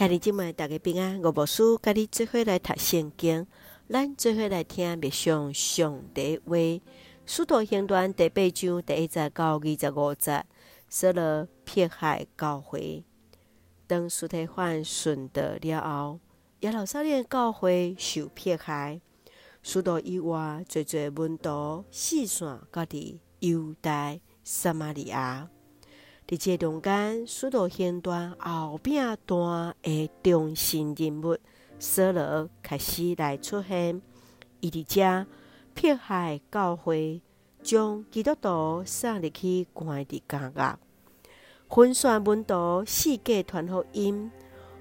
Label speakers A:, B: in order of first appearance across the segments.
A: 兄弟姊妹，大家平安。我无书甲你做伙来读圣经，咱做伙来听默上上帝话。使徒行传第八章第一节到二十五节，说了迫害教会。当司提反殉道了后，耶路撒冷教会受迫害，使徒以外，侪侪门徒四散各地犹大、撒玛利亚。伫这中间，使徒行传后边段的中心人物扫罗开始来出现，伊伫遮迫害教会，将基督徒送入去关伫监狱，分散门徒四界传福音，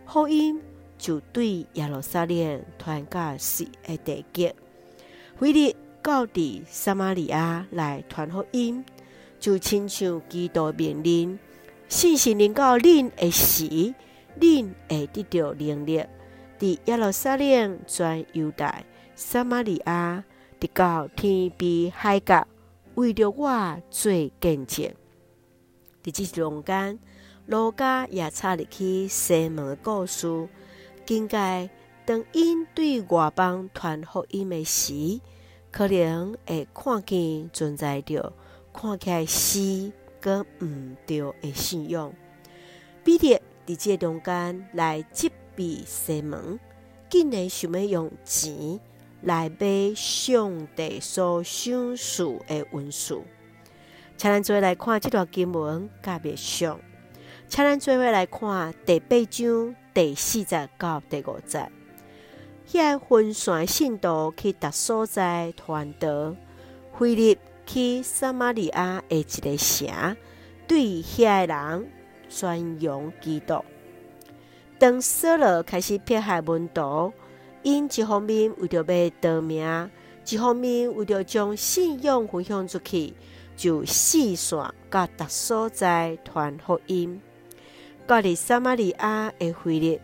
A: 福音就对耶路撒冷传到四个地极，腓力到伫撒玛利亚来传福音。就亲像基督命令，信心能够恁的时，恁会得到能力。伫耶路撒冷、全犹大、撒玛利亚，直到天边海角，为着我做见证。伫即中间，路加也插入去西门的故事，境界当因对外邦传福音的时，可能会看见存在着。看起来是个毋对的信仰，彼得伫这中间来责备西门，竟然想要用钱来买上帝所赏赐的文书。请咱做伙来看这段经文，甲默想。请咱做伙来看第八章第四节到第五节，遐分散信徒去逐所在传道，腓力。去撒玛利亚的一个城，对遐个人宣扬基督。当扫罗开始迫害门徒，因一方面为着要得名，一方面为着将信仰分享出去，就四散到逐所在传福音。到伫撒玛利亚的腓力，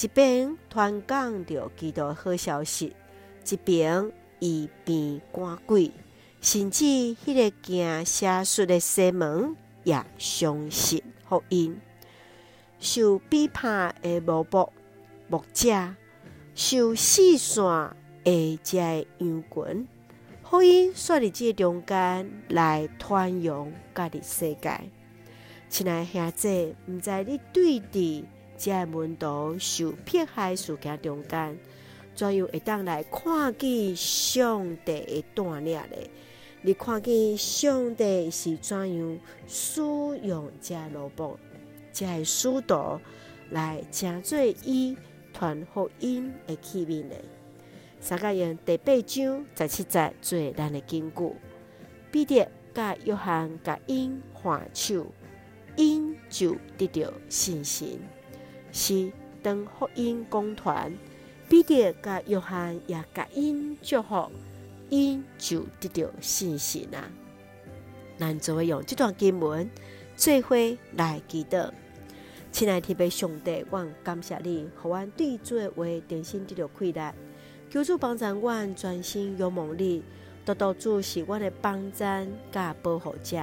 A: 一边传讲着基督好消息，一边医病赶鬼。甚至迄个行邪术的西门也相信福音，受逼迫的奴仆牧者，受四散的这羊群，福音煞伫这中间来传扬家己世界。亲爱兄弟，毋知你对伫这门徒受迫害事件中间，怎样会当来看见上帝的带领呢？你看见上帝是怎样使用这奴仆、这使徒来成做伊传福音的器皿呢？三甲用第八章十七节做咱的根据。彼得甲约翰甲因换手，因就得到信心。是当福音讲传，彼得甲约翰也甲因祝福。因就得到信心啊！咱就会用这段经文做伙来祈祷。亲爱的上帝，我感谢你，互阮对主的话重新得到开来。求主帮助阮专心仰望你，独独主是阮的帮赞甲保护者。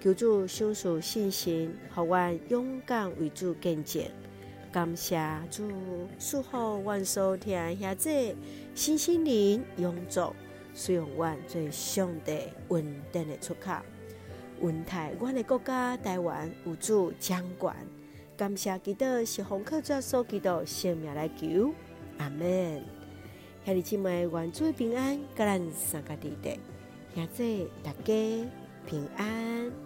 A: 求主赏赐信心，互阮勇敢为主见证。感谢主，赐福阮收听下这新心灵永驻。使用阮最上帝稳定的出口，稳台阮的国家台湾有主掌管，感谢基督是红客转所基督生命来求，阿门。兄弟姊妹，愿主平安，甲咱三个弟弟，现在大家平安。